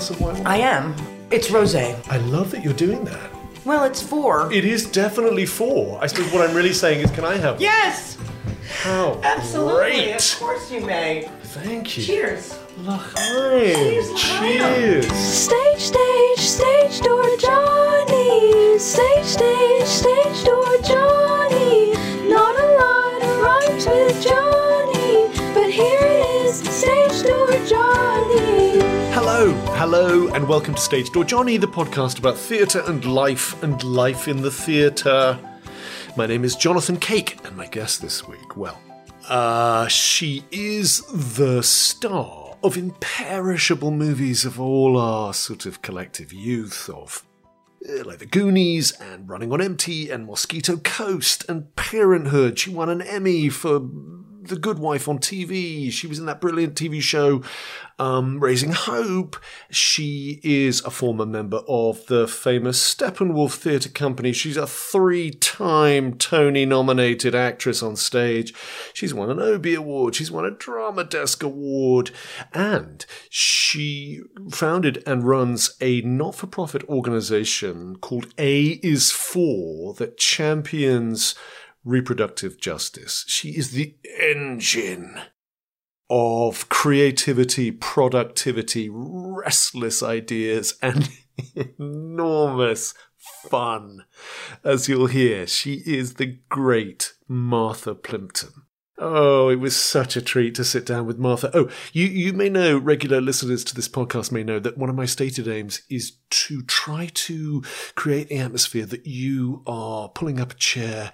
glass of wine. I am. It's rosé. I love that you're doing that. Well, it's four. It is definitely four. I suppose what I'm really saying is, can I have? yes, How absolutely. great! Of course you may. Thank you. Cheers. L'chaim. Cheers. Cheers. Stage, stage, stage door Johnny. Stage, stage, stage door Johnny. Not a lot of rhymes with Johnny, but here it is, stage door Johnny. Hello, hello, and welcome to Stage Door Johnny, the podcast about theatre and life and life in the theatre. My name is Jonathan Cake, and my guest this week, well, uh, she is the star of imperishable movies of all our sort of collective youth, of uh, like The Goonies and Running on Empty and Mosquito Coast and Parenthood. She won an Emmy for The Good Wife on TV. She was in that brilliant TV show, um, Raising Hope. She is a former member of the famous Steppenwolf Theatre Company. She's a three time Tony nominated actress on stage. She's won an Obie Award. She's won a Drama Desk Award. And she founded and runs a not for profit organization called A is For that champions reproductive justice. She is the engine of creativity, productivity, restless ideas, and enormous fun. As you'll hear, she is the great Martha Plimpton. Oh, it was such a treat to sit down with Martha. Oh, you, you may know, regular listeners to this podcast may know that one of my stated aims is to try to create the atmosphere that you are pulling up a chair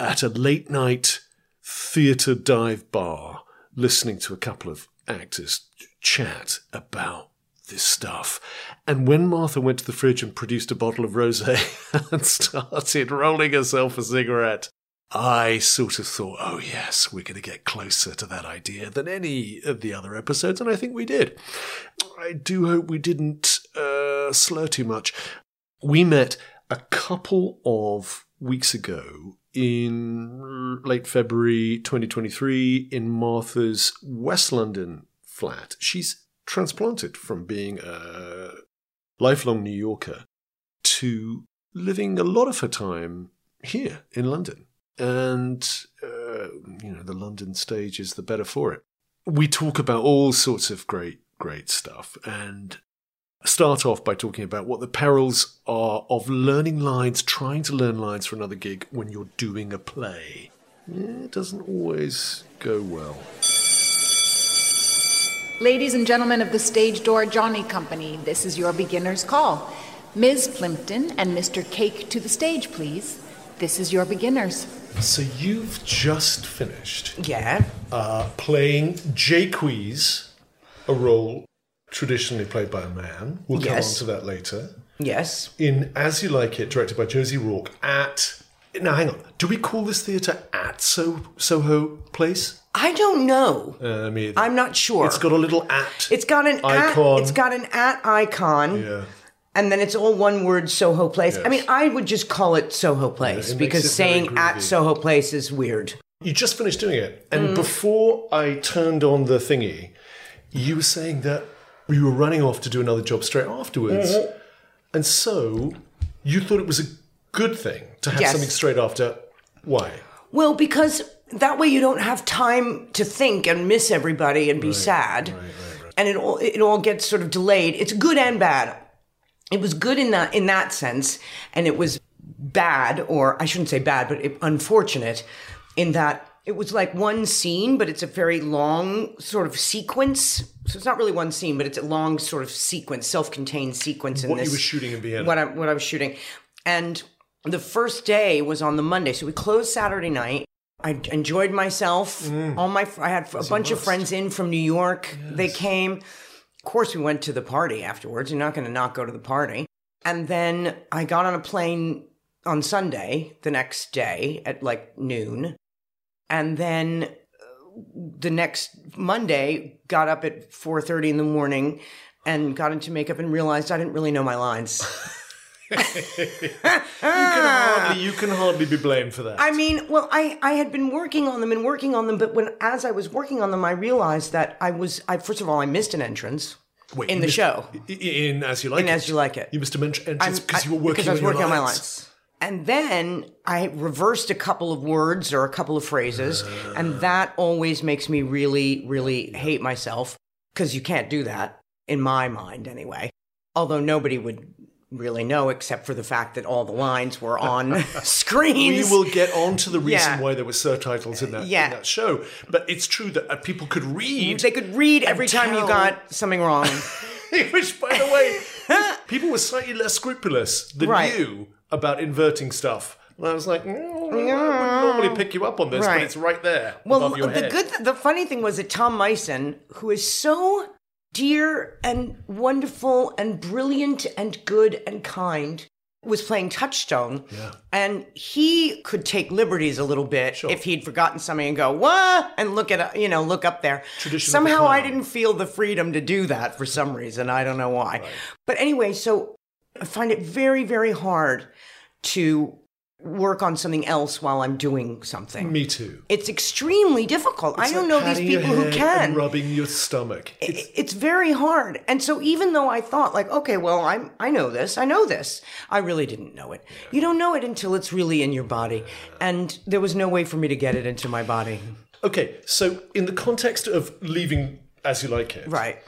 at a late night theatre dive bar, listening to a couple of actors chat about this stuff. And when Martha went to the fridge and produced a bottle of rosé and started rolling herself a cigarette, I sort of thought, oh yes, we're going to get closer to that idea than any of the other episodes, and I think we did. I do hope we didn't uh, slur too much. We met a couple of weeks ago in late February 2023 in Martha's West London flat. She's transplanted from being a lifelong New Yorker to living a lot of her time here in London. And, uh, you know, the London stage is the better for it. We talk about all sorts of great, great stuff. And start off by talking about what the perils are of learning lines, trying to learn lines for another gig when you're doing a play. Yeah, it doesn't always go well. Ladies and gentlemen of the Stage Door Johnny Company, this is your beginner's call. Ms. Plimpton and Mr. Cake to the stage, please. This is your beginners. So you've just finished Yeah. uh, playing Jaques, a role traditionally played by a man. We'll come Yes. on to that later. Yes. In As You Like It, directed by Josie Rourke, at. Now, hang on. Do we call this theatre at so- Soho Place? I don't know. Uh, me either. I'm not sure. It's got a little at. It's got an icon. at. It's got an at icon. Yeah. And then it's all one word, Soho Place. I mean, I would just call it Soho Place it because saying at. Soho Place is weird. You just finished doing it. Mm. And before I turned on the thingy, you were saying that you were running off to do another job straight afterwards. Mm-hmm. And so you thought it was a good thing to have Yes. something straight after. Why? Well, because that way you don't have time to think and miss everybody and be sad. And it all it all gets sort of delayed. It's good and bad. It was good in that in that sense, and it was bad, or I shouldn't say bad, but it, unfortunate, in that it was like one scene, but it's a very long sort of sequence. So it's not really one scene, but it's a long sort of sequence, self-contained sequence in What you this. were shooting in Vienna. What I what I was shooting, and the first day was on the Monday, so we closed Saturday night. I enjoyed myself. Mm. All my I had a bunch of friends in from New York. They came. Of course, we went to the party afterwards. You're not going to not go to the party. And then I got on a plane on Sunday the next day at like noon, and then uh, the next Monday got up at four thirty in the morning and got into makeup and realized I didn't really know my lines. You can hardly, you can hardly be blamed for that. I mean, well, I, I had been working on them and working on them, but when as I was working on them, I realized that I was I first of all I missed an entrance Wait, in the missed- show. In As You Like In It. As You Like It. You missed a mention entrance because you were working because I was on working on my lines. And then I reversed a couple of words or a couple of phrases, and that always makes me really, really hate myself because you can't do that in my mind anyway. Although nobody would really know except for the fact that all the lines were on screens. We will get on to the reason Yeah. why there were subtitles in that, in that show. But it's true that uh, people could read. They could read every time you got something wrong. Which, by the way, people were slightly less scrupulous than Right. you about inverting stuff. And I was like, "Mm, I would normally pick you up on this, Right. but it's right there Well, above your the head. good, the funny thing was that Tom Mison, who is so dear and wonderful and brilliant and good and kind, was playing Touchstone, Yeah. and he could take liberties a little bit if he'd forgotten something and go what and look at you know look up there. Tradition of the Somehow I clown. didn't feel the freedom to do that for some reason. I don't know why. But anyway, so I find it very very hard to work on something else while I'm doing something. Me too. It's extremely difficult. I don't like know these people who can. rubbing your stomach. It's, it's very hard. And so even though I thought like, okay, well, I'm I know this. I know this. I really didn't know it. You don't know it until it's really in your body. And there was no way for me to get it into my body. okay, so in the context of leaving as you like it, Right.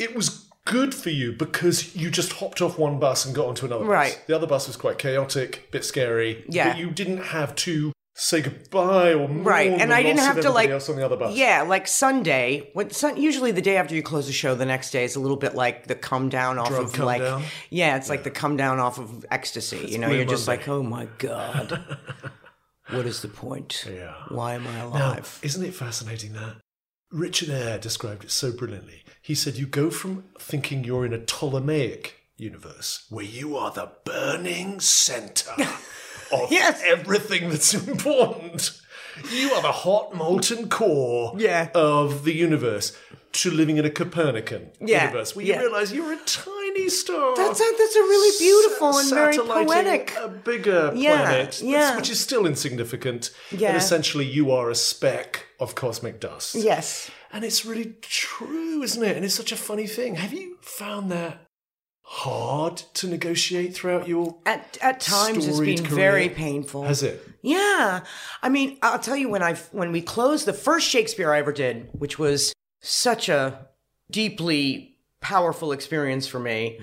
it was good for you because you just hopped off one bus and got onto another bus. Right. The other bus was quite chaotic, bit scary. Yeah. But you didn't have to say goodbye or Right. And I didn't have to like else on the other bus. Yeah, like Sunday, when sun, usually the day after you close the show, the next day is a little bit like the come down off Drug of like down? Yeah, it's like the come down off of ecstasy. you know, you're just Monday. like, "Oh my god. what is the point? Yeah. Why am I Now, alive?" isn't it fascinating that Richard Eyre described it so brilliantly? He said you go from thinking you're in a Ptolemaic universe where you are the burning center of Yes. everything that's important. You are the hot molten core Yeah. of the universe to living in a Copernican Yeah, universe where yeah. you realize you're a tiny star. That's a, that's a really beautiful and very poetic. A bigger Yeah, planet, yeah. which is still insignificant. Yeah. And essentially, you are a speck of cosmic dust. Yes. And it's really true, isn't it? And it's such a funny thing. Have you found that hard to negotiate throughout your At at times it's been career? very painful. Has it? Yeah. I mean, I'll tell you when I when we closed the first Shakespeare I ever did, which was such a deeply powerful experience for me.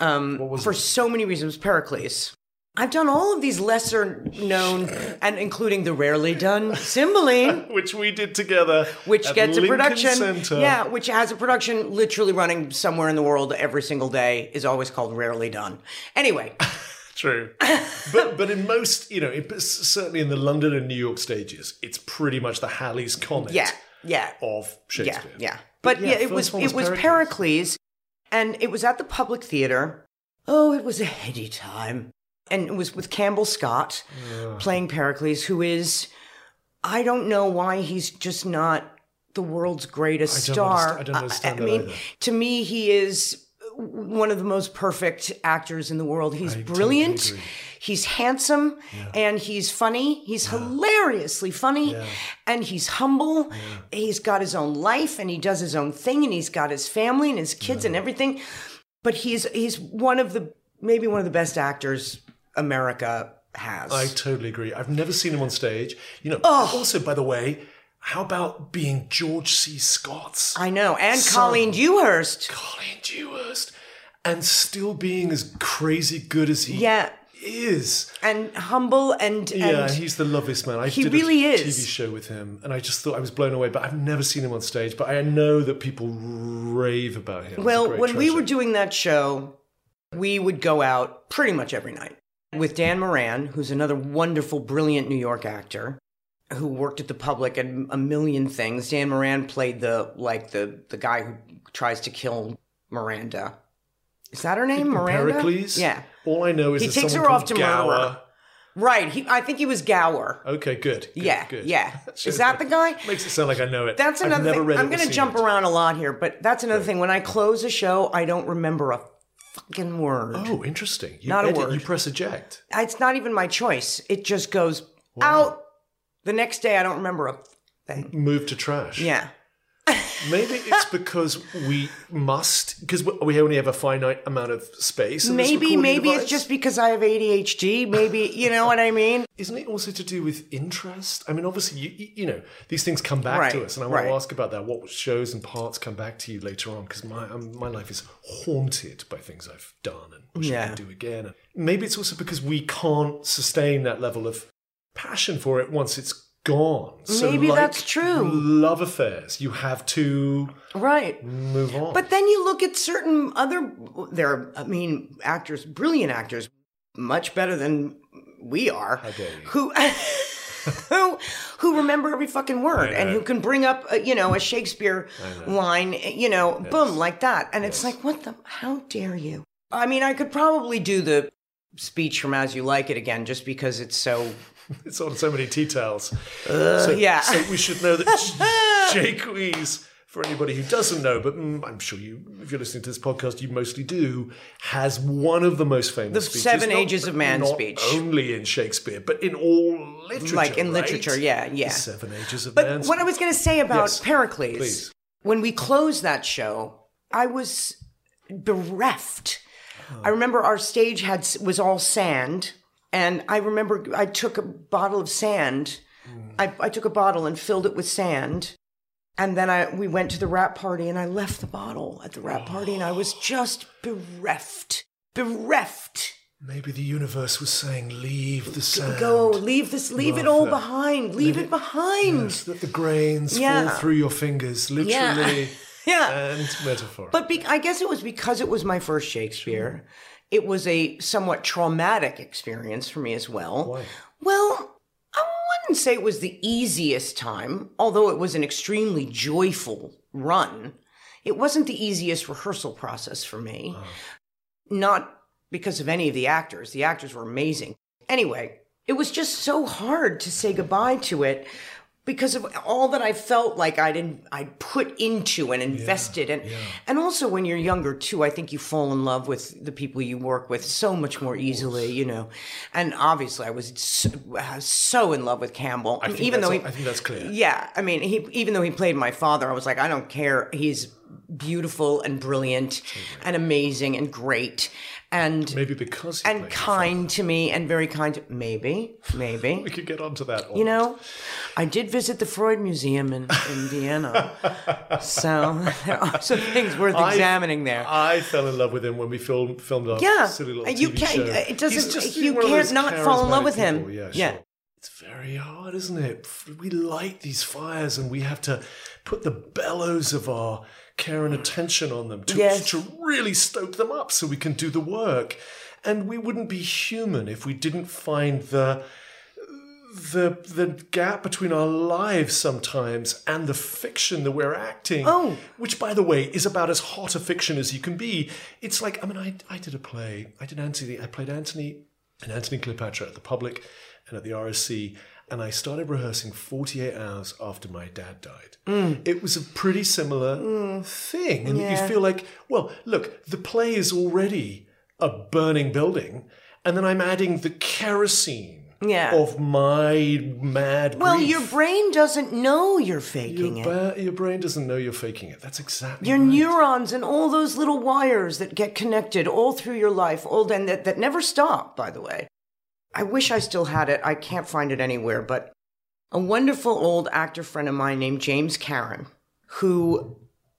Um, What was for it? so many reasons, Pericles. I've done all of these lesser known and including the rarely done Cymbeline. Which we did together. which gets a production. Center. Yeah, which has a production literally running somewhere in the world every single day is always called Rarely Done. Anyway, True. but but in most, you know, it, certainly in the London and New York stages, it's pretty much the Halley's Comet yeah, yeah, of yeah, Shakespeare. yeah. But yeah, yeah, it first was it was was Pericles. Pericles, and it was at the Public Theater. Oh, it was a heady time, and it was with Campbell Scott playing Pericles, who is, I don't know why he's just not the world's greatest I don't star. I don't uh, understand I, that mean, either. to me, he is one of the most perfect actors in the world. He's totally brilliant. agree. He's handsome and he's funny. He's hilariously funny and he's humble. He's got his own life and he does his own thing and he's got his family and his kids and everything. But he's he's one of the maybe one of the best actors America has. I totally agree. I've never seen him on stage. You know, Oh. also, by the way, how about being George C. Scott's I know. And So- Colleen Dewhurst. Colleen Dewhurst and still being as crazy good as he Yeah. is. And humble and, Yeah, he's the loveliest man. I He did really a is. TV show with him, and I just thought I was blown away. But I've never seen him on stage. But I know that people rave about him. Well, when we were doing that show, we would go out pretty much every night with Dan Moran, who's another wonderful, brilliant New York actor. who worked at the public and a million things. Dan Moran played the like the the guy who tries to kill Miranda. Is that her name? Miranda. Pericles? Yeah. All I know is He takes her off to Gower. Right. He, I think he was Gower. Okay, good. good, Yeah, good. yeah. Is that the guy? Makes it sound like I know it. That's I've another never thing. read I'm going to jump it. around a lot here, but that's another thing. When I close a show, I don't remember a fucking word. Oh, interesting. You Not a word. You press eject. It's not even my choice. It just goes out. The next day, I don't remember a thing. Move to trash. Yeah. Maybe it's because we must, because we only have a finite amount of space. Maybe, maybe it's just because I have ADHD. Maybe, you know what I mean? Isn't it also to do with interest? I mean, obviously, you, you- know, these things come back to us, and I want right. to ask about that. What shows and parts come back to you later on? Because my um, my life is haunted by things I've done and wish I Yeah. could do again. And maybe it's also because we can't sustain that level of passion for it once it's gone. So Maybe like that's true. Love affairs, you have to Right. move on. But then you look at certain other, there are, I mean, actors, brilliant actors, much better than we are, dare you. who, who, who remember every fucking word and who can bring up, a, you know, a Shakespeare line, eh, you know, boom, like that. And it's like, what the, how dare you? I mean, I could probably do the speech from As You Like It again just because it's so, It's on so many tea towels. so, yeah. So we should know that Jaques, for anybody who doesn't know, but mm, I'm sure you, if you're listening to this podcast, you mostly do, has one of the most famous The speeches. Seven not- Ages of Man not speech. only in Shakespeare, but in all literature. like in right? literature, yeah, yeah. The Seven Ages of But Man. But what I was going to say about Yes, Pericles, please. when we closed that show, I was bereft. I remember our stage had was all sand, and I remember I took a bottle of sand. Mm. I, I took a bottle and filled it with sand, and then I we went to the wrap party, and I left the bottle at the wrap oh. party, and I was just bereft, bereft. Maybe the universe was saying, leave the sand. Go, leave this, leave it all behind, leave it behind. Yes, that the grains Yeah. fall through your fingers, literally Yeah. and metaphor. But be- I guess it was because it was my first Shakespeare. It was a somewhat traumatic experience for me as well. Why? Well, I wouldn't say it was the easiest time, although it was an extremely joyful run. It wasn't the easiest rehearsal process for me. Uh-huh. Not because of any of the actors. The actors were amazing. Anyway, it was just so hard to say goodbye to it because of all that I felt like I'd in, I'd put into and invested and and also when you're younger too I think you fall in love with the people you work with so much more easily you know. And obviously I was so, uh, so in love with Campbell. I think even though he I think that's clear. yeah I mean he even though he played my father I was like I don't care. He's beautiful and brilliant and amazing and great. And Maybe because and kind to me and very kind to, maybe maybe. We could get onto that. you know, I did visit the Freud Museum in, in Vienna. So there are some things worth I- examining there. I fell in love with him when we filmed filmed our Yeah, silly little and TV you can't- show. it doesn't- just you can't not fall in love with him. people. Yeah, Yeah. sure. It's very hard, isn't it? We light these fires and we have to put the bellows of our care and attention on them to, Yes. to really stoke them up so we can do the work. And we wouldn't be human if we didn't find the the the gap between our lives sometimes and the fiction that we're acting. Oh. which by the way is about as hot a fiction as you can be. It's like I mean, I I did a play. I did Antony. I played Antony and Antony Cleopatra at the Public and at the RSC. And I started rehearsing 48 hours after my dad died. Mm. It was a pretty similar mm. thing. And you feel like, well, look, the play is already a burning building. And then I'm adding the kerosene Yeah. of my mad well, grief. your brain doesn't know you're faking your, it. your brain doesn't know you're faking it. That's exactly Your right. neurons and all those little wires that get connected all through your life, all and that, that never stop, by the way. I wish I still had it. I can't find it anywhere, but a wonderful old actor friend of mine named James Karen, who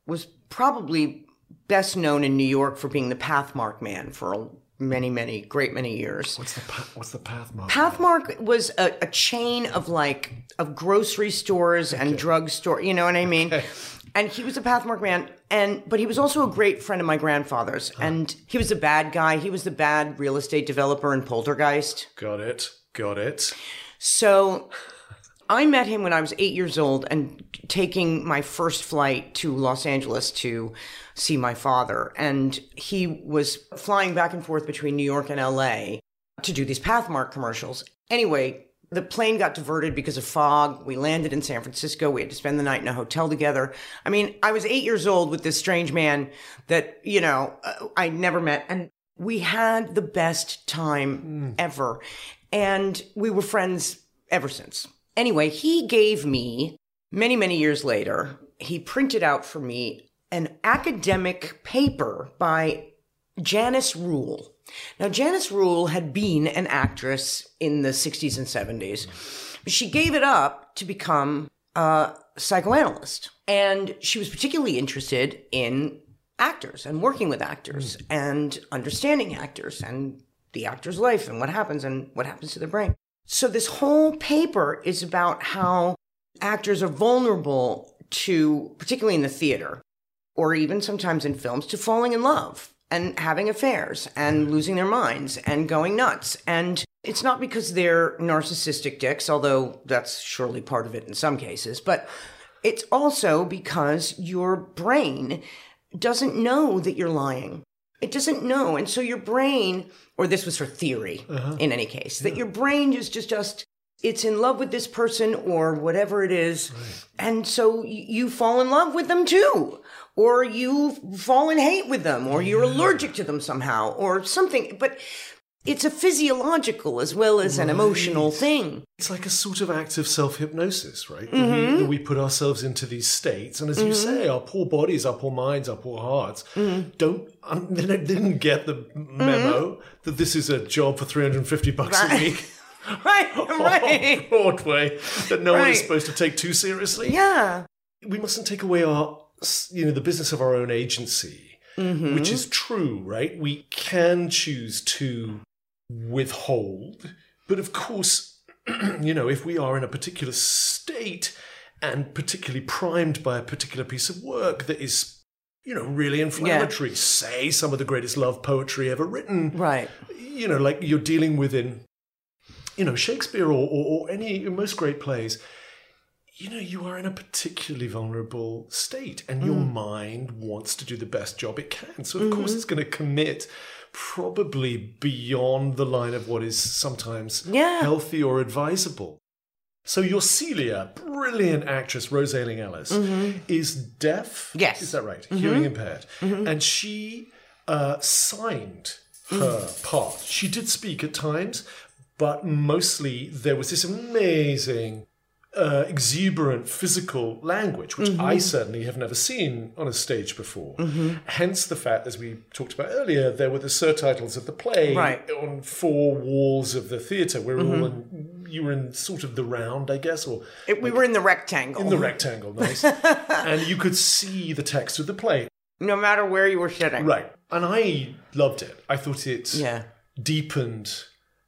was probably best known in New York for being the Pathmark man for many, many, great many years. What's the what's the path mark? Pathmark was a, a chain of like of grocery stores and drug store. You know what I mean? And he was a Pathmark man, and but he was also a great friend of my grandfather's. Uh-huh. And he was a bad guy. He was the bad real estate developer in Poltergeist. Got it. Got it. So I met him when I was eight years old and taking my first flight to Los Angeles to see my father. And he was flying back and forth between New York and LA to do these Pathmark commercials. Anyway, the plane got diverted because of fog. We landed in San Francisco. We had to spend the night in a hotel together. I mean, I was eight years old with this strange man that, you know, uh, I never met. And we had the best time ever. And we were friends ever since. Anyway, he gave me, many, many years later, he printed out for me an academic paper by Janice Rule. Now, Janice Rule had been an actress in the 60s and 70s, but she gave it up to become a psychoanalyst. And she was particularly interested in actors and working with actors and understanding actors and the actor's life and what happens and what happens to their brain. So, this whole paper is about how actors are vulnerable to, particularly in the theater, or even sometimes in films, to falling in love and having affairs and losing their minds and going nuts. And it's not because they're narcissistic dicks, although that's surely part of it in some cases, but it's also because your brain doesn't know that you're lying. It doesn't know. And so your brain, or this was her theory uh-huh. in any case, that your brain is just, just, it's in love with this person or whatever it is. And so you fall in love with them too. Or you fall in hate with them, or you're allergic to them somehow, or something. But it's a physiological as well as an emotional thing. It's like a sort of act of self hypnosis, right? That, Mm-hmm. we, we put ourselves into these states. And as you say, our poor bodies, our poor minds, our poor hearts Mm-hmm. don't, um, they didn't get the memo that this is a job for 350 bucks a week. Right, on right. Broadway that no one is supposed to take too seriously. Yeah. we mustn't take away our you know the business of our own agency Mm-hmm. which is true right we can choose to withhold but of course you know if we are in a particular state and particularly primed by a particular piece of work that is you know really inflammatory say some of the greatest love poetry ever written Right. you know, like you're dealing with in, you know, Shakespeare or, or, or any most great plays, you know, you are in a particularly vulnerable state and your Mm. mind wants to do the best job it can. So, of Mm-hmm. course, it's going to commit probably beyond the line of what is sometimes Yeah. healthy or advisable. So, your Celia, brilliant actress Rose Ayling-Ellis, is deaf. Mm-hmm. Yes. Is that right? Hearing impaired. And she uh, signed her part. She did speak at times, but mostly there was this amazing, uh, exuberant physical language, which I mm-hmm. certainly have never seen on a stage before. Mm-hmm. Hence the fact, as we talked about earlier, there were the surtitles of the play Right. on four walls of the theatre. We were all mm-hmm. in, you were in sort of the round, I guess, or It, we were in the rectangle. in the rectangle, nice. and you could see the text of the play. no matter where you were sitting. Right. And I loved it. I thought it Yeah. deepened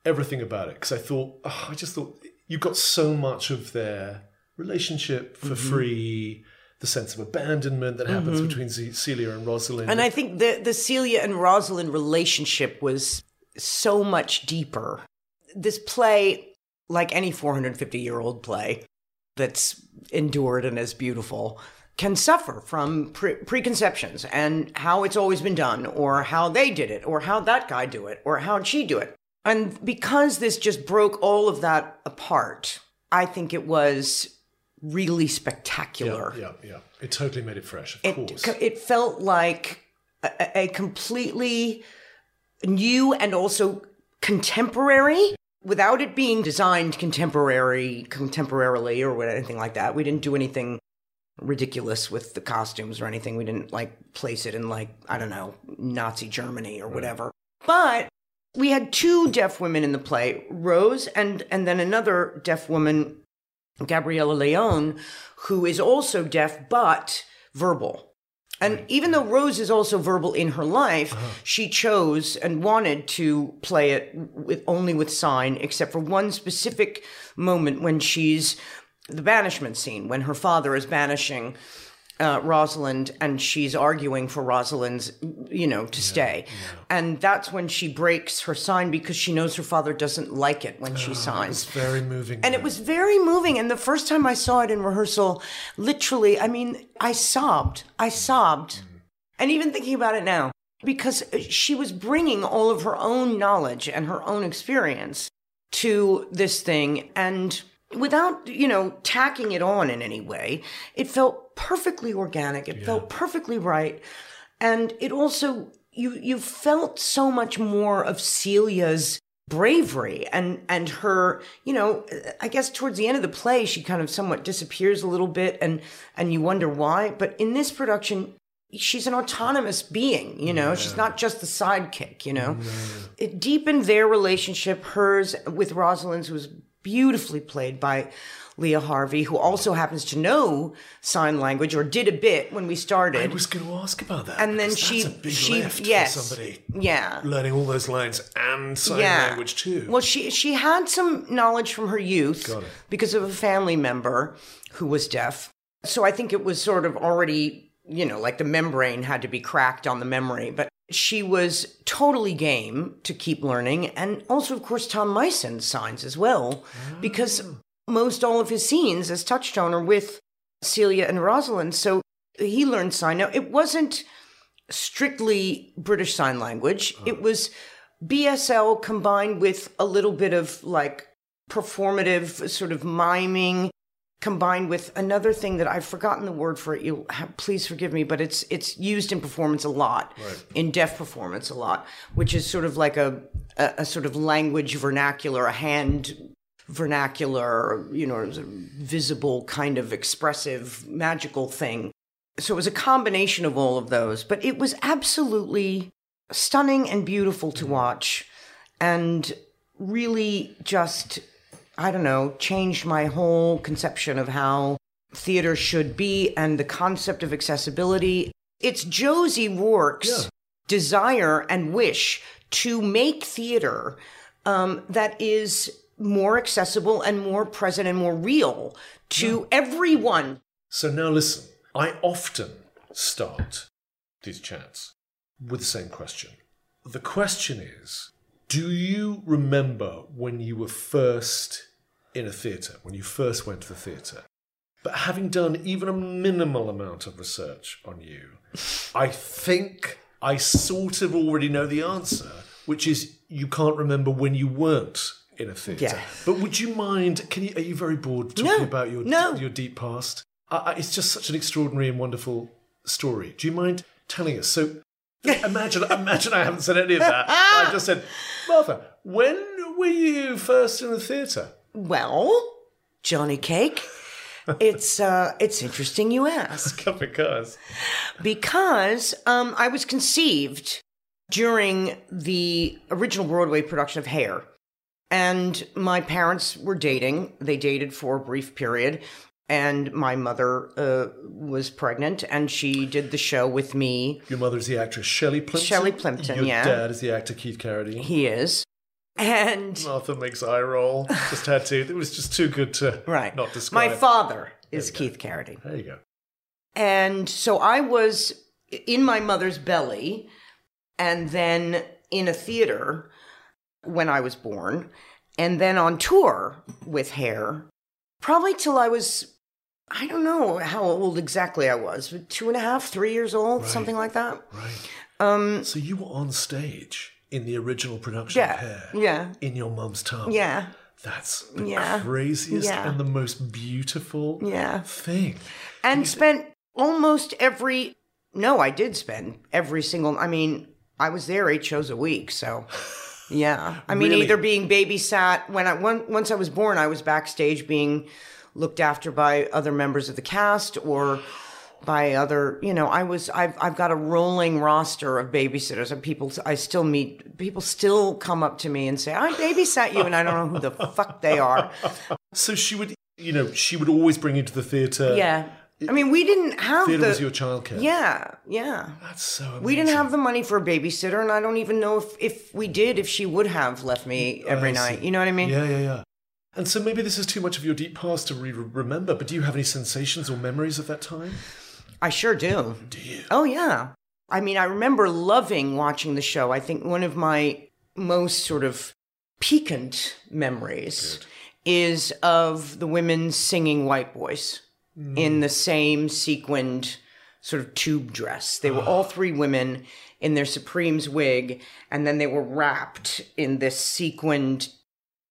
everything about it because I thought, oh, I just thought you got so much of their relationship for Mm-hmm. free, the sense of abandonment that happens between Ce- Celia and Rosalind. And I think the the Celia and Rosalind relationship was so much deeper. This play, like any 450 year old play that's endured and is beautiful, can suffer from pre- preconceptions and how it's always been done, or how they did it, or how that guy do it, or how'd she do it. And because this just broke all of that apart, I think it was really spectacular. yeah, yeah. It totally made it fresh, of It course. it felt like a, a completely new and also contemporary without it being designed contemporary contemporarily or anything like that. We didn't do anything ridiculous with the costumes or anything. We didn't like place it in like I don't know Nazi Germany or whatever. But we had two deaf women in the play, Rose and and then another deaf woman, Gabriella Leone, who is also deaf but verbal. And even though Rose is also verbal in her life, uh-huh. she chose and wanted to play it with only with sign, except for one specific moment when she's the banishment scene when her father is banishing uh, Rosalind, and she's arguing for Rosalind's, you know, to stay. And that's when she breaks her sign because she knows her father doesn't like it when she signs. It's very moving. And it was very moving. And the first time I saw it in rehearsal, literally, I mean, I sobbed. I sobbed. And even thinking about it now, because she was bringing all of her own knowledge and her own experience to this thing. And without, you know, tacking it on in any way, it felt perfectly organic. It felt perfectly right. And it also, you, you felt so much more of Celia's bravery and and her you know i guess towards the end of the play she kind of somewhat disappears a little bit and and you wonder why. But in this production she's an autonomous being you know? She's not just the sidekick you know? It deepened their relationship. Hers with rosalind's was beautifully played by leah harvey who also happens to know sign language or did a bit when we started. I was going to ask about that. and then she that's a big she yes somebody yeah learning all those lines and sign language too. well, she she had some knowledge from her youth because of a family member who was deaf. So I think it was sort of already, you know, like the membrane had to be cracked on the memory, but she was totally game to keep learning and also of course Tom Mison signs as well ah. because most all of his scenes as touchstone are with Celia and Rosalind. So he learned sign. Now it wasn't strictly British Sign Language. It was BSL combined with a little bit of like performative sort of miming combined with another thing that I've forgotten the word for it. You'll please forgive me, but it's it's used in performance a lot, in deaf performance a lot, which is sort of like a, a a sort of language vernacular, a hand vernacular, you know, visible kind of expressive magical thing. So it was a combination of all of those, but it was absolutely stunning and beautiful to watch and really just I don't know, changed my whole conception of how theater should be and the concept of accessibility. It's Josie Rourke's desire and wish to make theater um, that is more accessible and more present and more real to everyone. So now listen, I often start these chats with the same question. The question is Do you remember when you were first in a theatre, when you first went to the theatre? But having done even a minimal amount of research on you, I think I sort of already know the answer, which is you can't remember when you weren't in a theatre. Yeah. But would you mind? Can you? Are you very bored talking No, about your no. your deep past? Uh, it's just such an extraordinary and wonderful story. Do you mind telling us? So imagine, imagine I haven't said any of that. I just said, Martha, when were you first in the theatre? Well, Johnny Cake, it's uh, it's interesting you ask. because because um, I was conceived during the original Broadway production of Hair. And my parents were dating. They dated for a brief period. And my mother uh, was pregnant, and she did the show with me. your mother's the actress Shelley Plimpton. Shelley Plimpton, yeah. Your yeah. dad is the actor Keith Carradine. He is. And Martha makes eye roll. Just had to. It was just too good to right. not describe. My father is Keith Carradine. There you go. And so I was in my mother's belly and then in a theater when I was born, and then on tour with hair, probably till I was, I don't know how old exactly I was, two and a half, three years old, something like that. Right. Um. So you were on stage in the original production Yeah, of Hair. yeah. In your mum's tongue. Yeah, That's the Yeah. craziest Yeah. and the most beautiful Yeah. thing. and spent almost every, no, I did spend every single, I mean, I was there eight shows a week, so. Yeah, I mean, Really? either being babysat when I when, once I was born, I was backstage being looked after by other members of the cast or by other. You know, I was I've I've got a rolling roster of babysitters and people. I still meet people still come up to me and say I babysat you, and I don't know who the fuck they are. So she would, you know, she would always bring you to the theatre. Yeah, I mean, we didn't have Theatre the was your childcare. yeah yeah. That's so amazing. We didn't have the money for a babysitter, and I don't even know if, if we did, if she would have left me mm, every night. You know what I mean? Yeah, yeah, yeah. And so maybe this is too much of your deep past to re- remember, but do you have any sensations or memories of that time? I sure do. Do you? Oh, yeah. I mean, I remember loving watching the show. I think one of my most sort of piquant memories is of the women singing White Boys in the same sequined sort of tube dress. They were all three women in their Supreme's wig, and then they were wrapped in this sequined,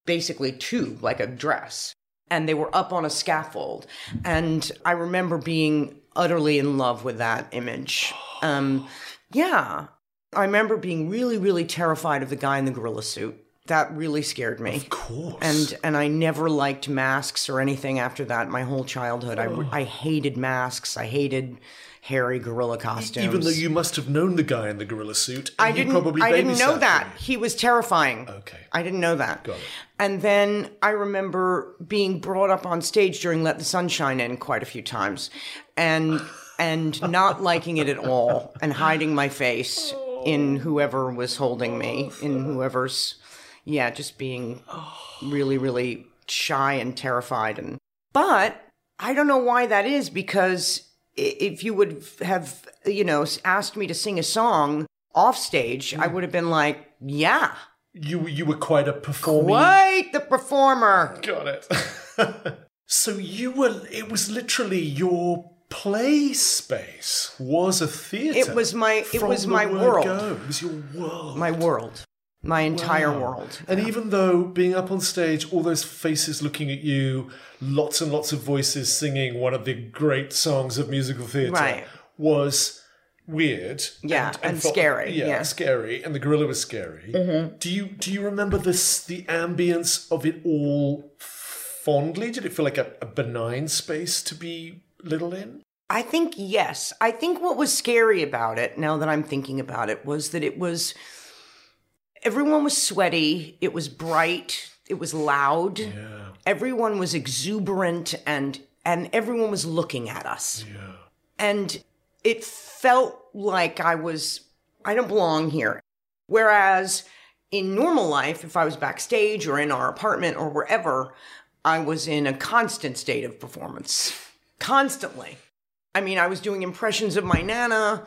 basically tube, like a dress. And they were up on a scaffold. And I remember being utterly in love with that image. Um, yeah. I remember being really, really terrified of the guy in the gorilla suit. That really scared me. Of course. And and I never liked masks or anything after that. My whole childhood, I, I hated masks. I hated hairy gorilla costumes. even though you must have known the guy in the gorilla suit, and I didn't. probably I didn't know that he was terrifying. Okay. I didn't know that. Got it. And then I remember being brought up on stage during Let the Sunshine In quite a few times, and and not liking it at all, and hiding my face in whoever was holding me, in whoever's, yeah, just being oh. really, really shy and terrified. And but I don't know why that is because if you would have, you know, asked me to sing a song off stage, I mm. would have been like, yeah, You you were quite a performer. quite the performer. Got it. so you were. It was literally your play space was a theatre. It was my- it was my world. Go. It was your world. My world, my entire Wow. world. And even though being up on stage, all those faces looking at you, lots and lots of voices singing one of the great songs of musical theatre Right. was weird. Yeah, and felt- scary, Yeah, yeah. scary. And the gorilla was scary. Mm-hmm. Do you do you remember this the ambience of it all fondly? Did it feel like a, a benign space to be little in? I think yes. I think what was scary about it, now that I'm thinking about it, was that it was everyone was sweaty, it was bright, it was loud. Yeah. Everyone was exuberant and and everyone was looking at us. Yeah. And it felt like I was I don't belong here. Whereas in normal life, if I was backstage or in our apartment or wherever, I was in a constant state of performance. Constantly. I mean, I was doing impressions of my nana.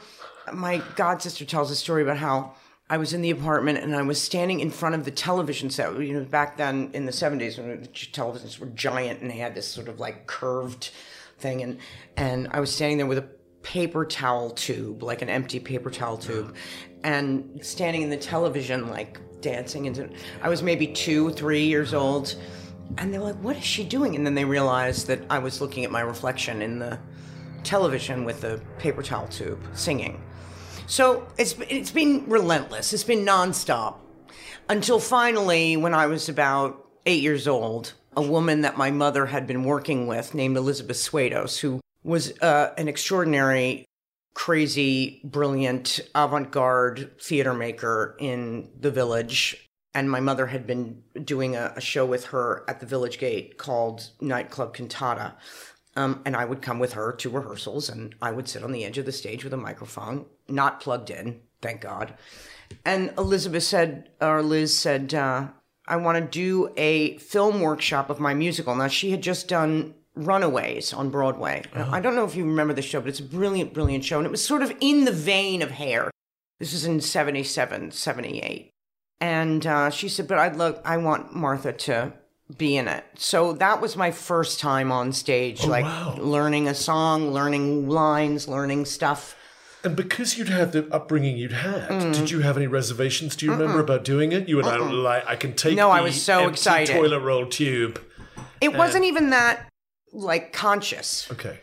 My god sister tells a story about how I was in the apartment and I was standing in front of the television set. You know, back then in the 70s when the televisions were giant and they had this sort of like curved thing. And, and I was standing there with a paper towel tube, like an empty paper towel tube, and standing in the television, like dancing into. I was maybe two, three years old, and they were like, "What is she doing?" And then they realized that I was looking at my reflection in the television with the paper towel tube, singing. So it's it's been relentless. It's been nonstop until finally, when I was about eight years old, a woman that my mother had been working with, named Elizabeth Swados, who was uh, an extraordinary, crazy, brilliant, avant-garde theater maker in the village. And my mother had been doing a, a show with her at the Village Gate called Nightclub Cantata. Um, and I would come with her to rehearsals, and I would sit on the edge of the stage with a microphone, not plugged in, thank God. And Elizabeth said, or Liz said, uh, I want to do a film workshop of my musical. Now, she had just done Runaways on Broadway. Now, I don't know if you remember the show, but it's a brilliant, brilliant show. And it was sort of in the vein of Hair. This was in 77, 78. And uh, she said, but I'd love, I want Martha to be in it. So that was my first time on stage, oh, like wow. learning a song, learning lines, learning stuff. And because you'd had the upbringing you'd had, mm. did you have any reservations? Do you remember about doing it? You and I like I can take No, I was so excited. toilet roll tube. It wasn't even that like conscious. Okay,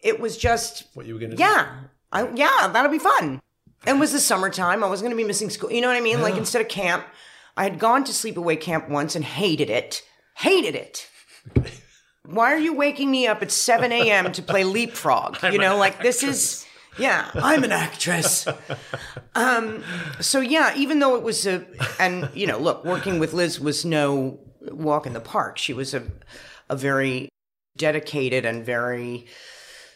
It was just what you were going to do? yeah, I, yeah, that'll be fun. And it was the summertime. I wasn't going to be missing school. You know what I mean? Like instead of camp, I had gone to sleepaway camp once and hated it. Hated it. Why are you waking me up at 7 a.m. to play leapfrog? you know, like this is, yeah, I'm an actress. um, so yeah, even though it was a, and you know, look, working with Liz was no walk in the park. She was a, a very dedicated and very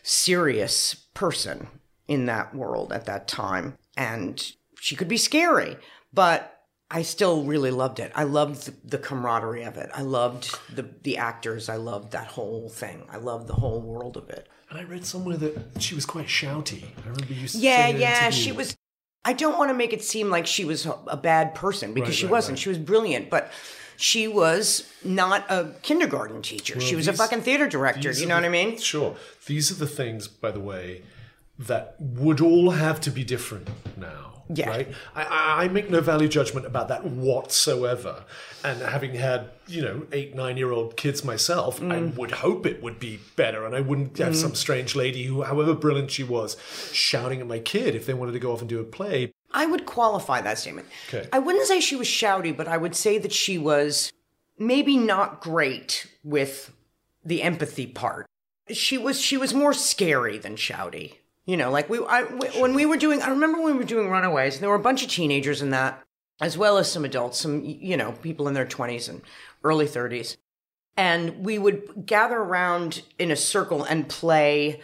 serious person in that world at that time. And she could be scary, but I still really loved it. I loved the, the camaraderie of it. I loved the the actors. I loved that whole thing. I loved the whole world of it. And I read somewhere that she was quite shouty. I remember you Yeah, saying yeah, she was. I don't want to make it seem like she was a, bad person because Right, she right, wasn't. right. She was brilliant, but she was not a kindergarten teacher. she was a fucking theater director. You know what I mean? Sure. These are the things, by the way, that would all have to be different now. Yeah. Right? I, I I make no value judgment about that whatsoever. And having had, you know, eight, nine year old kids myself, I Mm. would hope it would be better. And I wouldn't have some strange lady who, however brilliant she was, shouting at my kid if they wanted to go off and do a play. I would qualify that statement. Okay. I wouldn't say she was shouty, but I would say that she was maybe not great with the empathy part. She was she was more scary than shouty. You know, like we I, when we were doing I remember when we were doing Runaways, and there were a bunch of teenagers in that as well as some adults, some you know, people in their 20s and early 30s. And we would gather around in a circle and play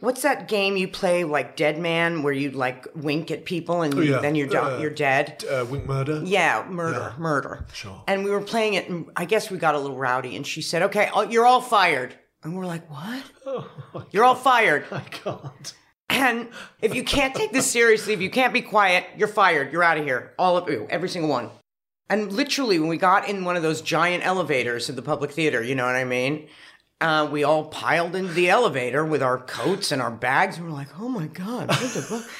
What's that game you play like Dead Man where you like wink at people and Oh, yeah. then you're Uh, you're dead? Uh, Wink Murder? Yeah, murder, murder. Sure. And we were playing it, and I guess we got a little rowdy. And she said, "Okay, oh, you're all fired." And we're like, "What? Oh, you're all fired." I can't. And if you can't take this seriously, if you can't be quiet, you're fired. You're out of here. All of you, every single one. And literally, when we got in one of those giant elevators at the public theater, you know what I mean? Uh, we all piled into the elevator with our coats and our bags, and we're like, "Oh my god, what the fuck?"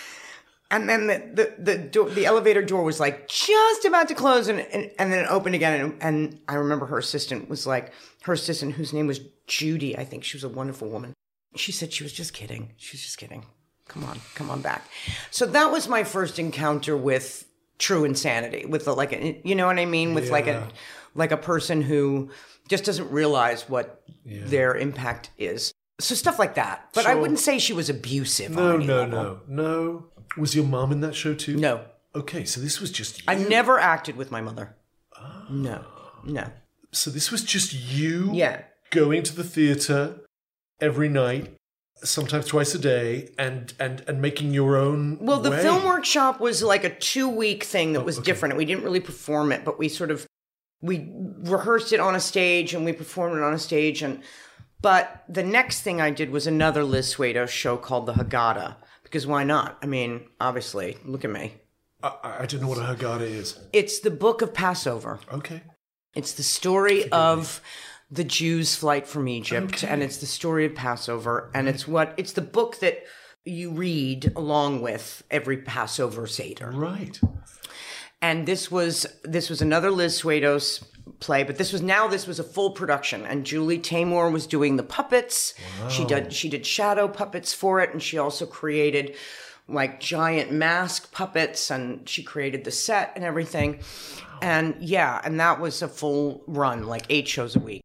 And then the the the, door, the elevator door was like just about to close, and and, and then it opened again. And, and I remember her assistant was like, her assistant, whose name was Judy, I think she was a wonderful woman. She said she was just kidding. She was just kidding. Come on, come on back. So that was my first encounter with true insanity, with the, like, a, you know what I mean, with like a like a person who just doesn't realize what their impact is. So stuff like that. But I wouldn't say she was abusive. No, no, level. no, no. Was your mom in that show too? No. Okay, so this was just you. I never acted with my mother. Ah. No, no. so this was just you Yeah. going to the theater every night, sometimes twice a day, and and and making your own. Well, the way. film workshop was like a two week thing that Oh, was different. We didn't really perform it, but we sort of we rehearsed it on a stage and we performed it on a stage. And but the next thing I did was another Liz Swados show called The Haggadah. Because why not? I mean, obviously, look at me. I, I don't know what a Haggadah is. It's the book of Passover. Okay. It's the story of the Jews' flight from Egypt, and it's the story of Passover, and it's what it's the book that you read along with every Passover Seder. Right. And this was this was another Liz Swados's play, but this was now this was a full production, and Julie Taymor was doing the puppets. She did she did shadow puppets for it, and she also created like giant mask puppets, and she created the set and everything. And yeah, and that was a full run, like eight shows a week.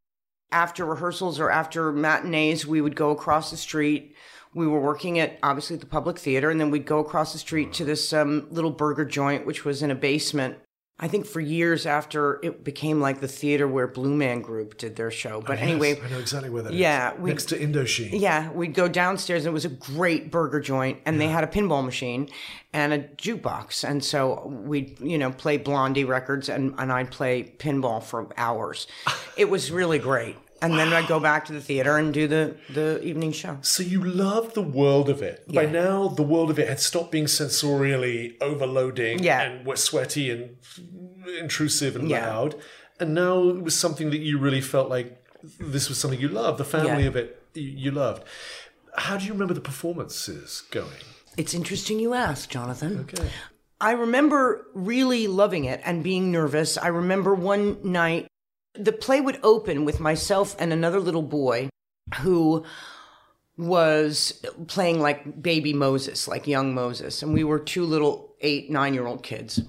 After rehearsals or after matinees, we would go across the street. We were working at obviously the public theater, and then we'd go across the street to this um, little burger joint, which was in a basement. I think for years after it became like the theater where Blue Man Group did their show. But oh, Yes, anyway, I know exactly where that is. Yeah, we- next to Indochine. yeah, we'd go downstairs and it was a great burger joint and they had a pinball machine and a jukebox. And so we'd, you know, play Blondie records and, and I'd play pinball for hours. It was really great. And then I'd go back to the theater and do the, the evening show. So you loved the world of it. By now, the world of it had stopped being sensorially overloading Yeah. and was sweaty and intrusive and Yeah. loud. And now it was something that you really felt like this was something you loved. The family Yeah. of it you, you loved. How do you remember the performances going? It's interesting you ask, Jonathan. Okay. I remember really loving it and being nervous. I remember one night the play would open with myself and another little boy who was playing like baby Moses, like young Moses. And we were two little eight, nine year old kids.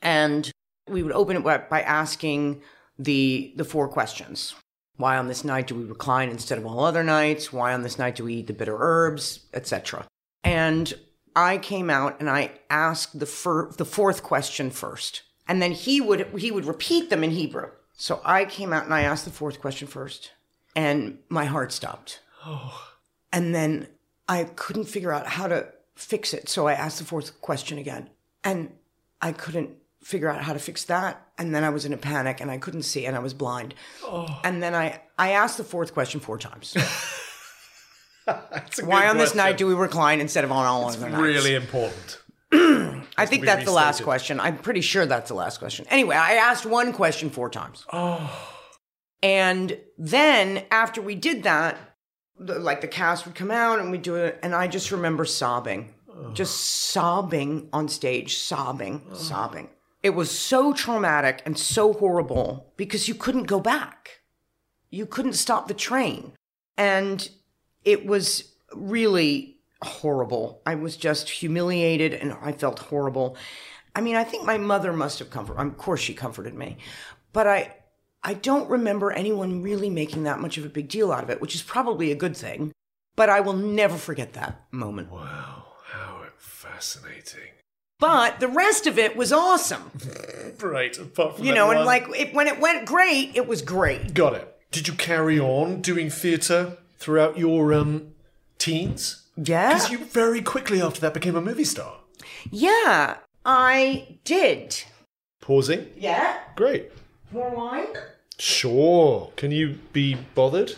And we would open it by asking the, the four questions. Why on this night do we recline instead of all other nights? Why on this night do we eat the bitter herbs, etc. And I came out and I asked the fir- the fourth question first, and then he would he would repeat them in Hebrew. So I came out and I asked the fourth question first, and my heart stopped. Oh. And then I couldn't figure out how to fix it, so I asked the fourth question again, and I couldn't figure out how to fix that. And then I was in a panic and I couldn't see and I was blind. Oh. And then I, I asked the fourth question four times. Why on this night do we recline instead of on all other nights? Really important. I think that's the last question. I'm pretty sure that's the last question. Anyway, I asked one question four times. Oh. And then after we did that, the, like the cast would come out and we'd do it, and I just remember sobbing, just sobbing on stage, sobbing, sobbing. It was so traumatic and so horrible because you couldn't go back. You couldn't stop the train. And it was really horrible. I was just humiliated and I felt horrible. I mean, I think my mother must have comforted. Of course, she comforted me, but I, I don't remember anyone really making that much of a big deal out of it, which is probably a good thing. But I will never forget that moment. Wow, how fascinating. But the rest of it was awesome, Right, apart from you know. And one- like it, when it went great, it was great. Got it. Did you carry on doing theatre throughout your um, teens? Yeah, Because you very quickly after that became a movie star. yeah, I did. Pausing. Yeah, Great. more wine. Sure. Can you be bothered?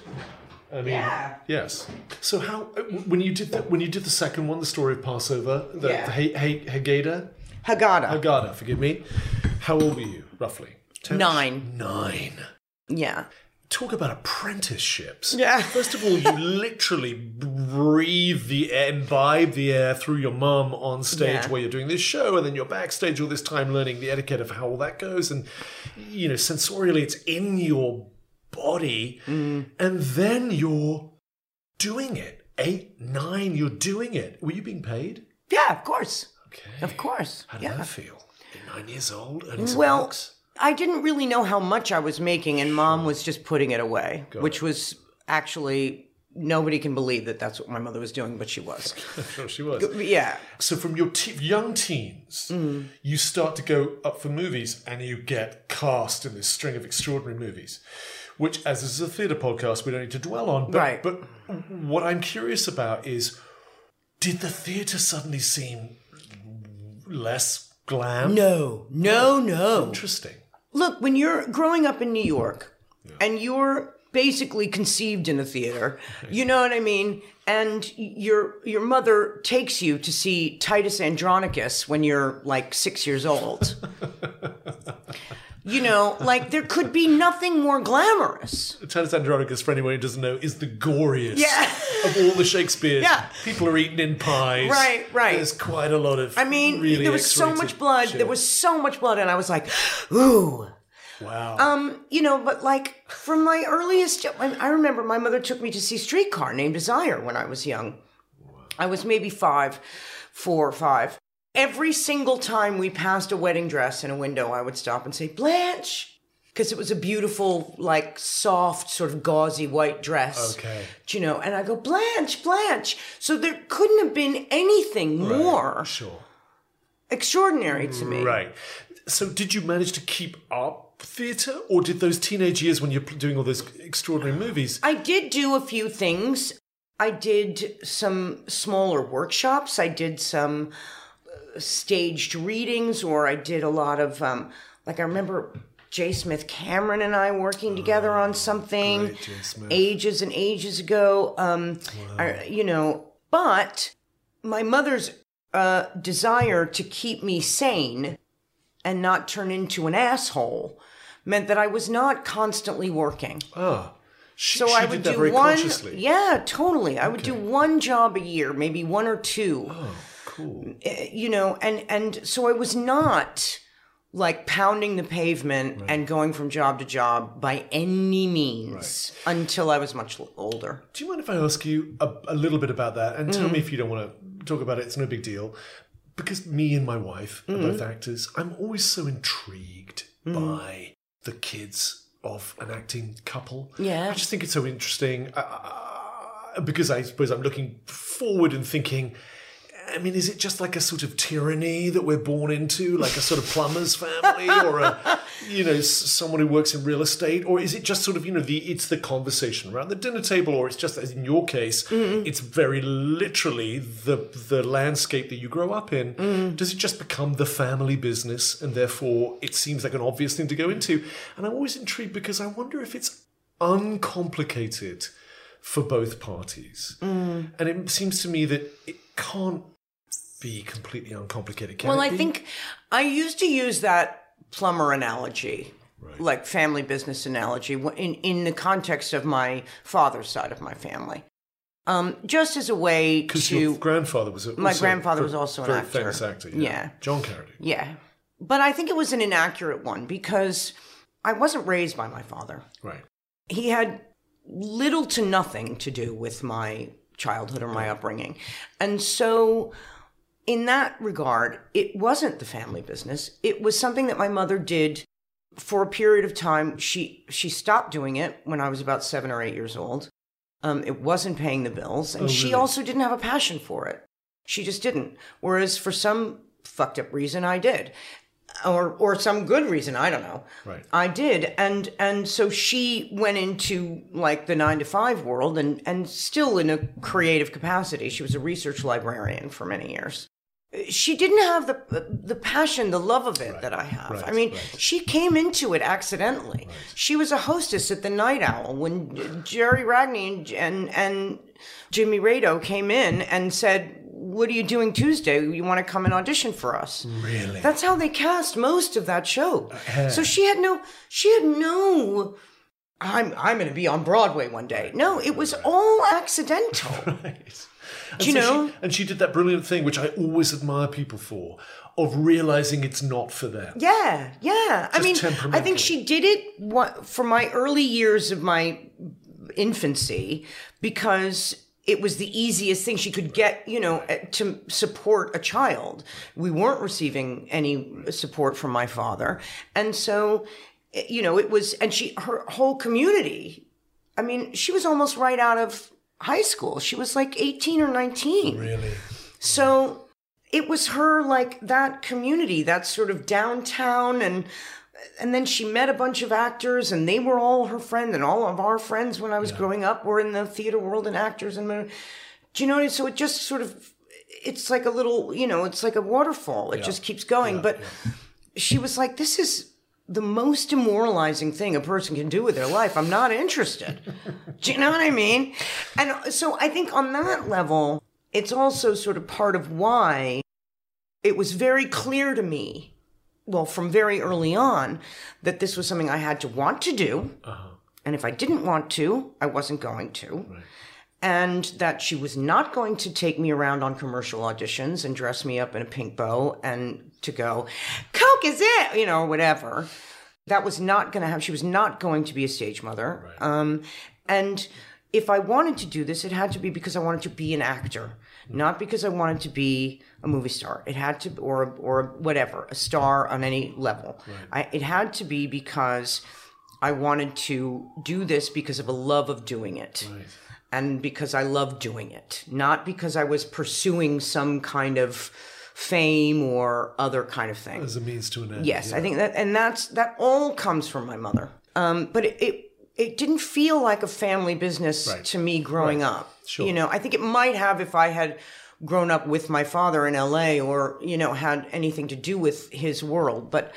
I mean, Yeah. yes. So how uh, when you did the, when you did the second one, the story of Passover, the, Yeah. the He- He- Haggadah, Haggadah. Haggadah, forgive me. How old were you roughly? Ten? Nine. Nine. Yeah. Talk about apprenticeships. Yeah. First of all, you literally breathe the air, imbibe the air through your mum on stage Yeah. while you're doing this show, and then you're backstage all this time learning the etiquette of how all that goes, and you know, sensorially, it's in your body, Mm. and then you're doing it. Eight, nine, you're doing it. Were you being paid? Yeah, of course. Okay. Of course. How did Yeah. that feel? At nine years old, earning some Well, bucks? I didn't really know how much I was making, and mom was just putting it away, which was actually nobody can believe that that's what my mother was doing, but she was. sure she was. Yeah. So from your te- young teens, Mm. you start to go up for movies, and you get cast in this string of extraordinary movies. Which, as this is a theatre podcast, we don't need to dwell on. But, Right. But what I'm curious about is, did the theatre suddenly seem less glam? No, no, no. Interesting. Look, when you're growing up in New York and you're basically conceived in a theater, you know what I mean? And your your mother takes you to see Titus Andronicus when you're like six years old. you know, like there could be nothing more glamorous. Titus Andronicus, for anyone who doesn't know, is the goriest Yeah. of all the Shakespeares. Yeah. People are eating in pies. Right, right. There's quite a lot of I mean, really there was so much blood. shit. There was so much blood, and I was like, ooh. Wow. Um, you know, but like from my earliest, I I remember my mother took me to see Streetcar Named Desire when I was young. I was maybe five, four or five. Every single time we passed a wedding dress in a window, I would stop and say, Blanche. Because it was a beautiful, like soft, sort of gauzy white dress. Okay. You know, and I go, Blanche, Blanche. So there couldn't have been anything more sure. extraordinary to me. Right. So, did you manage to keep up theatre, or did those teenage years when you're doing all those extraordinary movies? I did do a few things. I did some smaller workshops. I did some staged readings, or I did a lot of, um, like, I remember J. Smith Cameron and I working together on something ages and ages ago. Um, I, you know, but my mother's uh, desire to keep me sane and not turn into an asshole meant that I was not constantly working. Ah, she, So she I did would that do very one. consciously. Yeah, totally. I would do one job a year, maybe one or two. Oh, cool. eh, You know, and and so I was not like pounding the pavement and going from job to job by any means until I was much older. Do you mind if I ask you a, a little bit about that? And Mm. tell me if you don't want to talk about it. It's no big deal. Because me and my wife are both Mm. actors. I'm always so intrigued by the kids of an acting couple. Yeah. I just think it's so interesting. Uh, because I suppose I'm looking forward and thinking, I mean, is it just like a sort of tyranny that we're born into, like a sort of plumber's family, or a, you know, s- someone who works in real estate, or is it just sort of, you know, the it's the conversation around the dinner table, or it's just as in your case, mm-hmm. it's very literally the the landscape that you grow up in. Mm-hmm. Does it just become the family business, and therefore it seems like an obvious thing to go into? And I'm always intrigued because I wonder if it's uncomplicated for both parties. Mm. And it seems to me that it can't be completely uncomplicated. Can Well, I be? think I used to use that plumber analogy, like family business analogy, in, in the context of my father's side of my family. Um, just as a way because your grandfather was a, My grandfather was also an actor. famous actor. Yeah. Yeah. John Carradine. yeah. But I think it was an inaccurate one because I wasn't raised by my father. Right. he had little to nothing to do with my childhood or my upbringing. And so, in that regard, it wasn't the family business. It was something that my mother did for a period of time. She she stopped doing it when I was about seven or eight years old. Um, it wasn't paying the bills, and she really? also didn't have a passion for it. She just didn't. Whereas for some fucked up reason, I did, or or some good reason, I don't know. Right. I did, and and so she went into like the nine to five world, and and still in a creative capacity. She was a research librarian for many years. She didn't have the the passion, the love of it that I have. I mean, right. she came into it accidentally. She was a hostess at the Night Owl when Jerry Ragni and and, Jimmy Rado came in and said, "What are you doing Tuesday? You want to come and audition for us?" Really? That's how they cast most of that show. Uh, so she had no, she had no. I'm I'm going to be on Broadway one day. No, it was all accidental. Right. And Do you so know? She, and she did that brilliant thing, which I always admire people for, of realizing it's not for them. Yeah, yeah. I mean, I think she did it for my early years of my infancy because it was the easiest thing she could get, you know, eh, to support a child. We weren't receiving any support from my father. And so, you know, it was, and she, her whole community, I mean, she was almost right out of high school. She was like 18 or 19. Really? So it was her like that community, that sort of downtown and and then she met a bunch of actors and they were all her friends and all of our friends when I was growing up were in the theater world and actors and do you know what I mean? so it just sort of it's like a little you know it's like a waterfall it just keeps going but she was like this is the most demoralizing thing a person can do with their life. I'm not interested. Do you know what i mean? And so i think on that level it's also sort of part of why it was very clear to me well from very early on that this was something i had to want to do. Uh-huh. And if i didn't want to i wasn't going to. And that she was not going to take me around on commercial auditions and dress me up in a pink bow and to go, Coke is it, you know, whatever. That was not going to happen. She was not going to be a stage mother. Um, and if I wanted to do this, it had to be because I wanted to be an actor, not because I wanted to be a movie star. It had to, or or whatever, a star on any level. I, it had to be because I wanted to do this because of a love of doing it and because I loved doing it, not because I was pursuing some kind of fame or other kind of thing. As a means to an end. Yes, yeah. I think that, and that's that all comes from my mother. Um, but it, it it didn't feel like a family business Right. to me growing Right. up. Sure. You know, I think it might have if I had grown up with my father in L.A. or you know had anything to do with his world, but.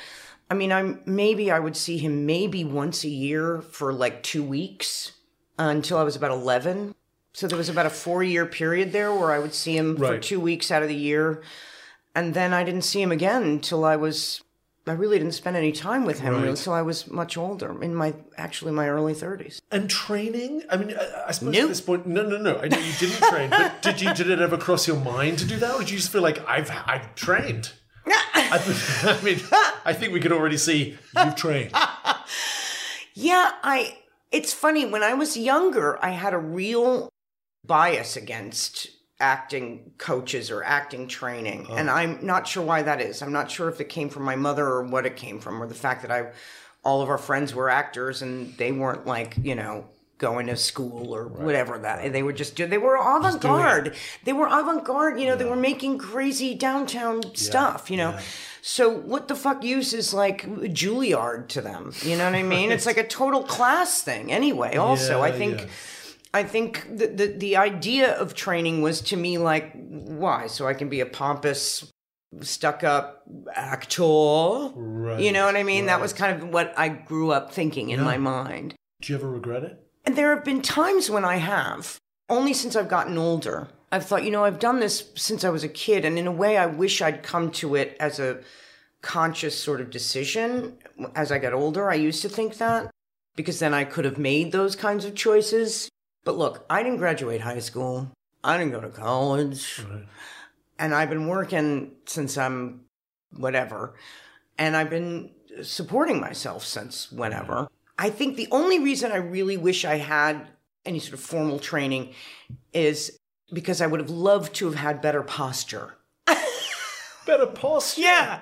I mean, I'm maybe I would see him maybe once a year for like two weeks until I was about 11. So there was about a four year period there where I would see him for two weeks out of the year. And then I didn't see him again until I was, I really didn't spend any time with him Right. until I was much older, in my, actually my early 30s. And training? I mean, I, I suppose Nope. at this point, no, no, no. I know you didn't train, but did you? Did it ever cross your mind to do that, or did you just feel like I've I've trained? I, I mean, I think we could already see you've trained. Yeah, I, it's funny, when I was younger, I had a real bias against acting coaches or acting training. Oh. And I'm not sure why that is. I'm not sure if it came from my mother or what it came from, or the fact that I, all of our friends were actors and they weren't like, you know, going to school or whatever that they were just doing. They were avant garde. They were avant garde. You know, they were making crazy downtown stuff. You know. So what the fuck use is like Juilliard to them? You know what I mean? It's like a total class thing anyway. Also, I think yeah. I think the, the the idea of training was to me like why so I can be a pompous stuck up actor. Right, You know what I mean? That was kind of what I grew up thinking in my mind. Do you ever regret it? And there have been times when I have, only since I've gotten older. I've thought, you know, I've done this since I was a kid, and in a way, I wish I'd come to it as a conscious sort of decision as I got older. I used to think that because then I could have made those kinds of choices. But look, I didn't graduate high school, I didn't go to college, and I've been working since I'm whatever, and I've been supporting myself since whenever. I think the only reason I really wish I had any sort of formal training is because I would have loved to have had better posture. Better posture. Yeah.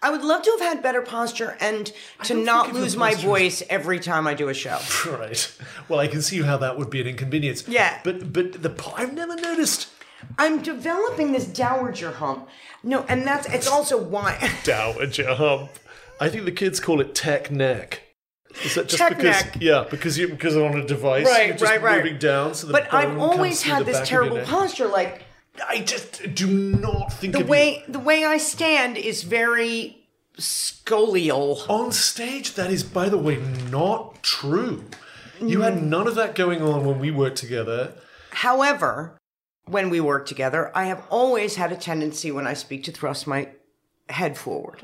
I would love to have had better posture and to not lose my posture voice every time I do a show. Right. Well, I can see how that would be an inconvenience. Yeah. But but the po- I've never noticed I'm developing this dowager hump. No, and that's it's also why dowager hump. I think the kids call it tech neck. Is that just Tech because? neck. Yeah, because you because on a device, Right, you're just right, right. moving down. So the But I've bone comes always through had the this of your terrible neck. posture like I just do not think the way the way I stand is very scolial. on stage. That is, by the way, not true. You Mm. had none of that going on when we worked together. However, when we work together, I have always had a tendency when I speak to thrust my head forward,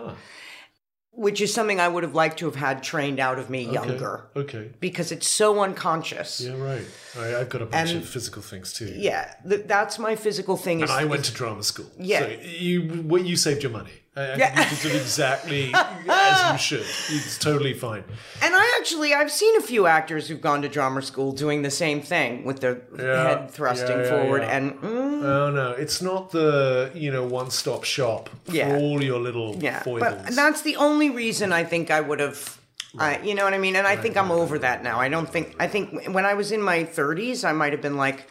which is something I would have liked to have had trained out of me younger Okay. because it's so unconscious. Yeah, right. I, I've got a bunch And- of physical things too. Yeah, th- that's my physical thing. Is, And I went to drama school. Yeah. So you, what you saved your money. I, I Yeah. think you did it exactly as you should. It's totally fine. and I actually I've seen a few actors who've gone to drama school doing the same thing with their Yeah, head thrusting yeah, forward, and mm, Oh no, it's not the you know one stop shop for all your little yeah. foibles. But that's the only reason I think I would have. I, you know what I mean, and I think I'm over that now. I don't think I think when I was in my 30s, I might have been like,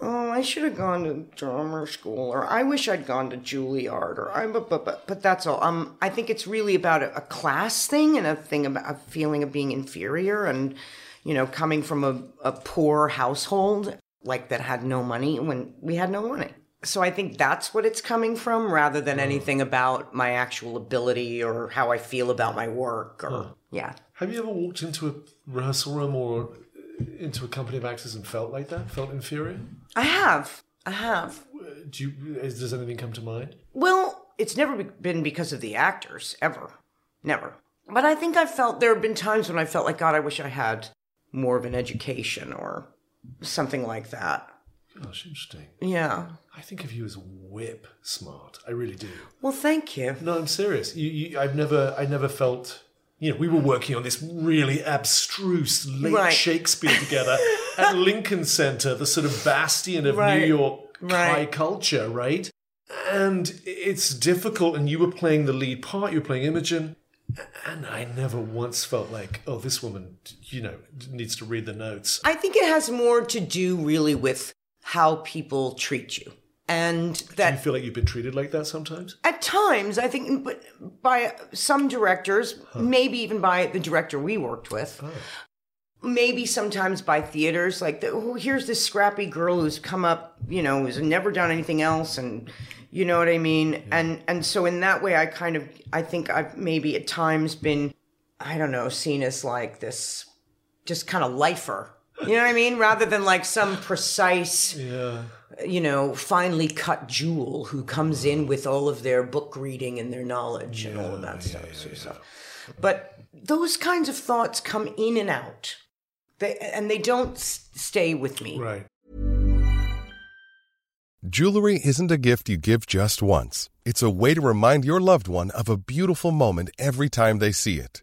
"Oh, I should have gone to drama school," or "I wish I'd gone to Juilliard," or "I." But but but, but that's all. Um, I think it's really about a, a class thing and a thing about a feeling of being inferior, and you know, coming from a, a poor household like that had no money when we had no money. So I think that's what it's coming from rather than anything about my actual ability or how I feel about my work or yeah. Have you ever walked into a rehearsal room or into a company of actors and felt like that? Felt inferior? I have. I have. Uh, do you? Is, does anything come to mind? Well, it's never been because of the actors ever. Never. But I think I've felt there have been times when I felt like god I wish I had more of an education or something like that. Gosh, interesting. Yeah. I think of you as whip smart. I really do. Well, thank you. No, I'm serious. You, you, I've never, I never felt. You know, we were working on this really abstruse late Right. Shakespeare together at Lincoln Center, the sort of bastion of New York high Right. culture, right? And it's difficult. And you were playing the lead part. You were playing Imogen, and I never once felt like, oh, this woman, you know, needs to read the notes. I think it has more to do really with how people treat you. And Do you that feel like you've been treated like that sometimes? at times, I think, but by some directors, maybe even by the director we worked with, maybe sometimes by theaters, like, the, oh, here's this scrappy girl who's come up, you know, who's never done anything else, and you know what I mean. And and so in that way, I kind of, I think I've maybe at times been, I don't know, seen as like this, just kind of lifer. You know what I mean? Rather than like some precise Yeah. You know, finely cut jewel who comes in with all of their book reading and their knowledge and all of that stuff. sort of stuff. But those kinds of thoughts come in and out. They, and they don't s- stay with me. Right. Jewelry isn't a gift you give just once. It's a way to remind your loved one of a beautiful moment every time they see it.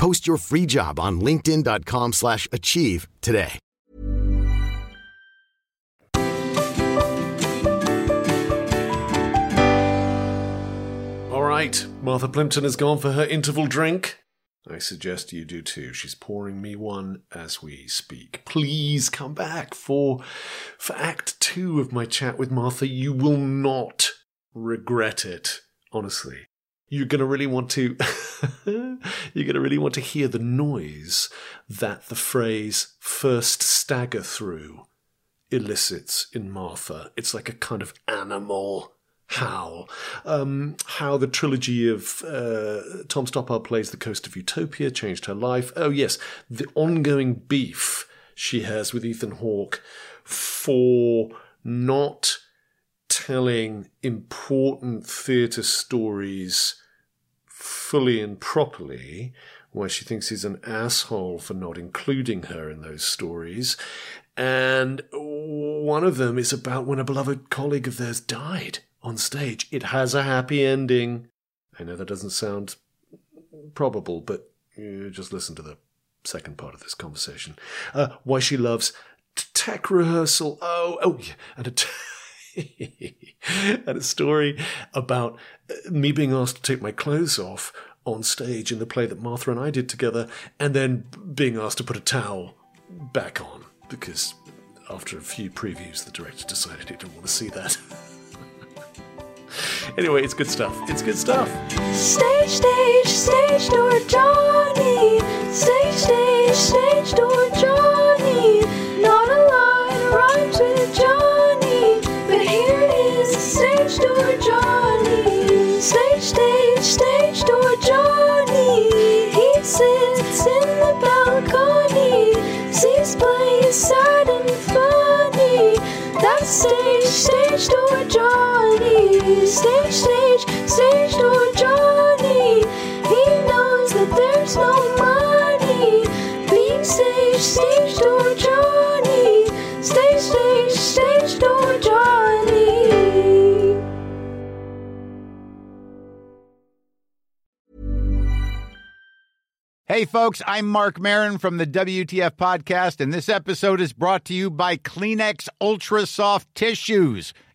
Post your free job on linkedin.com/achieve slash achieve today. All right, Martha Plimpton has gone for her interval drink. I suggest you do too. She's pouring me one as we speak. Please come back for for act 2 of my chat with Martha. You will not regret it, honestly. You're going to really want to you're going to really want to hear the noise that the phrase first stagger through elicits in Martha. It's like a kind of animal howl. Um, how the trilogy of uh, Tom Stoppard plays The Coast of Utopia changed her life. Oh, yes, the ongoing beef she has with Ethan Hawke for not telling important theatre stories fully and properly, where she thinks he's an asshole for not including her in those stories. And one of them is about when a beloved colleague of theirs died on stage. It has a happy ending. I know that doesn't sound probable, but just listen to the second part of this conversation. Uh, why she loves tech rehearsal. Oh, oh, yeah, and a. T- and a story about uh, me being asked to take my clothes off on stage in the play that Martha and I did together, and then being asked to put a towel back on because after a few previews, the director decided he didn't want to see that. anyway, it's good stuff. It's good stuff. Stage, stage, stage door Johnny. Stage, stage, stage door Johnny. Stage, stage, stage door Johnny. He knows that there's no money. Being stage, stage door Johnny. Stage, stage, stage door Johnny. Hey, folks, I'm Marc Maron from the WTF Podcast, and this episode is brought to you by Kleenex Ultra Soft Tissues,